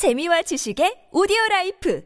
재미와 지식의 오디오 라이프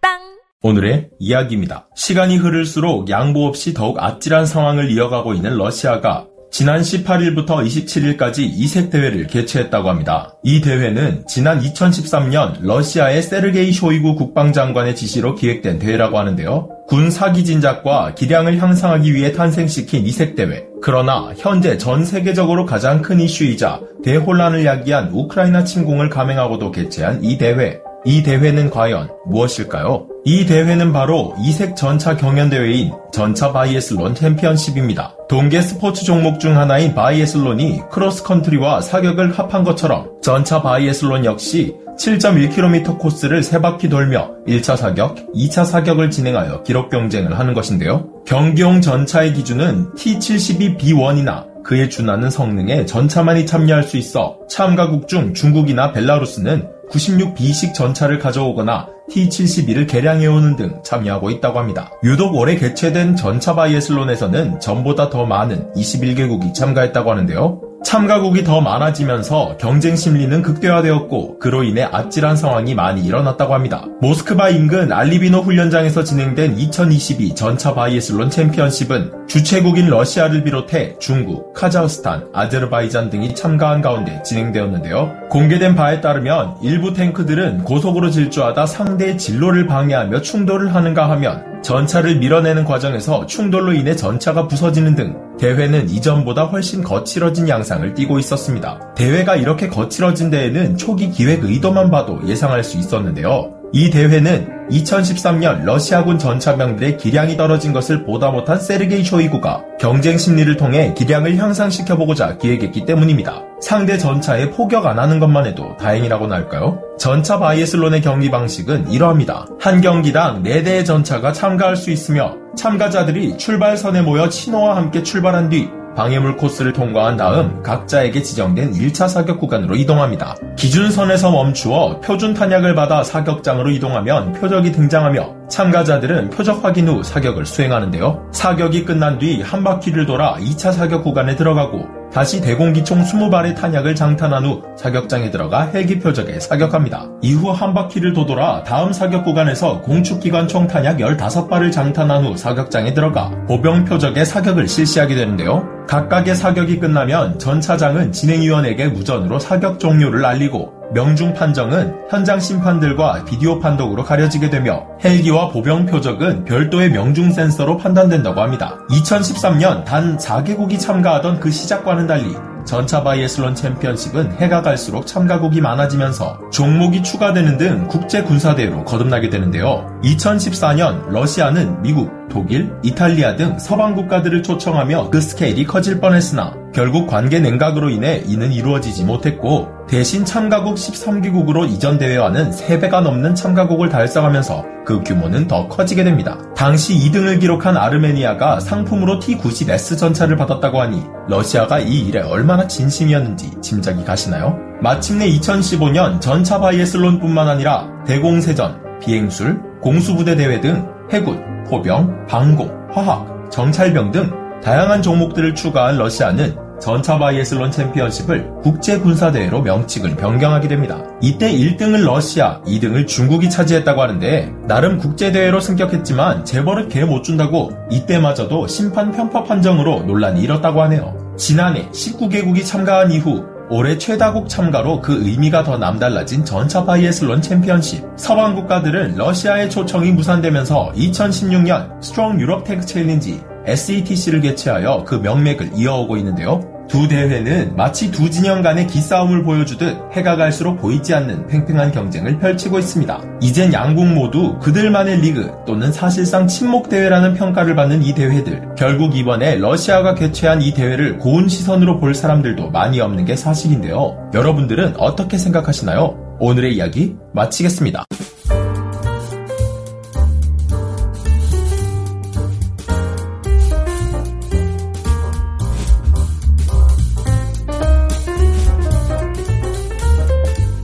팝빵 오늘의 이야기입니다. 시간이 흐를수록 양보 없이 더욱 아찔한 상황을 이어가고 있는 러시아가 지난 18일부터 27일까지 이색 대회를 개최했다고 합니다. 이 대회는 지난 2013년 러시아의 세르게이 쇼이구 국방장관의 지시로 기획된 대회라고 하는데요. 군 사기 진작과 기량을 향상하기 위해 탄생시킨 이색 대회. 그러나 현재 전 세계적으로 가장 큰 이슈이자 대혼란을 야기한 우크라이나 침공을 감행하고도 개최한 이 대회. 이 대회는 과연 무엇일까요? 이 대회는 바로 이색 전차 경연대회인 전차 바이애슬론 챔피언십입니다. 동계 스포츠 종목 중 하나인 바이애슬론이 크로스컨트리와 사격을 합한 것처럼 전차 바이애슬론 역시 7.1km 코스를 3바퀴 돌며 1차 사격, 2차 사격을 진행하여 기록 경쟁을 하는 것인데요. 경기용 전차의 기준은 T-72B1이나 그에 준하는 성능의 전차만이 참여할 수 있어 참가국 중 중국이나 벨라루스는 96B식 전차를 가져오거나 T-72를 개량해오는 등 참여하고 있다고 합니다. 유독 올해 개최된 전차 바이애슬론에서는 전보다 더 많은 21개국이 참가했다고 하는데요. 참가국이 더 많아지면서 경쟁 심리는 극대화되었고 그로 인해 아찔한 상황이 많이 일어났다고 합니다. 모스크바 인근 알리비노 훈련장에서 진행된 2022 전차 바이애슬론 챔피언십은 주최국인 러시아를 비롯해 중국, 카자흐스탄, 아제르바이잔 등이 참가한 가운데 진행되었는데요. 공개된 바에 따르면 일부 탱크들은 고속으로 질주하다 상대의 진로를 방해하며 충돌을 하는가 하면 전차를 밀어내는 과정에서 충돌로 인해 전차가 부서지는 등 대회는 이전보다 훨씬 거칠어진 양상을 띠고 있었습니다. 대회가 이렇게 거칠어진 데에는 초기 기획 의도만 봐도 예상할 수 있었는데요. 이 대회는 2013년 러시아군 전차병들의 기량이 떨어진 것을 보다 못한 세르게이 쇼이구가 경쟁 심리를 통해 기량을 향상시켜보고자 기획했기 때문입니다. 상대 전차에 포격 안 하는 것만 해도 다행이라고나 할까요? 전차 바이애슬론의 경기 방식은 이러합니다. 한 경기당 4대의 전차가 참가할 수 있으며 참가자들이 출발선에 모여 신호와 함께 출발한 뒤 방해물 코스를 통과한 다음 각자에게 지정된 1차 사격 구간으로 이동합니다. 기준선에서 멈추어 표준 탄약을 받아 사격장으로 이동하면 표적이 등장하며 참가자들은 표적 확인 후 사격을 수행하는데요. 사격이 끝난 뒤 한 바퀴를 돌아 2차 사격 구간에 들어가고 다시 대공기총 20발의 탄약을 장탄한 후 사격장에 들어가 헬기 표적에 사격합니다. 이후 한 바퀴를 도돌아 다음 사격 구간에서 공축기관총 탄약 15발을 장탄한 후 사격장에 들어가 보병 표적에 사격을 실시하게 되는데요. 각각의 사격이 끝나면 전차장은 진행위원에게 무전으로 사격 종료를 알리고 명중 판정은 현장 심판들과 비디오 판독으로 가려지게 되며 헬기와 보병 표적은 별도의 명중 센서로 판단된다고 합니다. 2013년 단 4개국이 참가하던 그 시작과는 달리 전차 바이애슬론 챔피언십은 해가 갈수록 참가국이 많아지면서 종목이 추가되는 등 국제 군사대회로 거듭나게 되는데요. 2014년 러시아는 미국, 독일, 이탈리아 등 서방 국가들을 초청하며 그 스케일이 커질 뻔했으나 결국 관계 냉각으로 인해 이는 이루어지지 못했고 대신 참가국 13개국으로 이전 대회와는 3배가 넘는 참가국을 달성하면서 그 규모는 더 커지게 됩니다. 당시 2등을 기록한 아르메니아가 상품으로 T-90S 전차를 받았다고 하니 러시아가 이 일에 얼마나 진심이었는지 짐작이 가시나요? 마침내 2015년 전차 바이애슬론뿐만 아니라 대공세전, 비행술, 공수부대 대회 등 해군, 포병, 방공, 화학, 정찰병 등 다양한 종목들을 추가한 러시아는 전차 바이애슬론 챔피언십을 국제 군사대회로 명칭을 변경하게 됩니다. 이때 1등을 러시아, 2등을 중국이 차지했다고 하는데 나름 국제대회로 승격했지만 제 버릇 개 못 준다고 이때마저도 심판 편파 판정으로 논란이 일었다고 하네요. 지난해 19개국이 참가한 이후 올해 최다국 참가로 그 의미가 더 남달라진 전차 바이애슬론 챔피언십. 서방 국가들은 러시아의 초청이 무산되면서 2016년 스트롱 유럽 탱크 챌린지 SATC를 개최하여 그 명맥을 이어오고 있는데요. 두 대회는 마치 두 진영 간의 기싸움을 보여주듯 해가 갈수록 보이지 않는 팽팽한 경쟁을 펼치고 있습니다. 이젠 양국 모두 그들만의 리그 또는 사실상 침묵 대회라는 평가를 받는 이 대회들. 결국 이번에 러시아가 개최한 이 대회를 고운 시선으로 볼 사람들도 많이 없는 게 사실인데요. 여러분들은 어떻게 생각하시나요? 오늘의 이야기 마치겠습니다.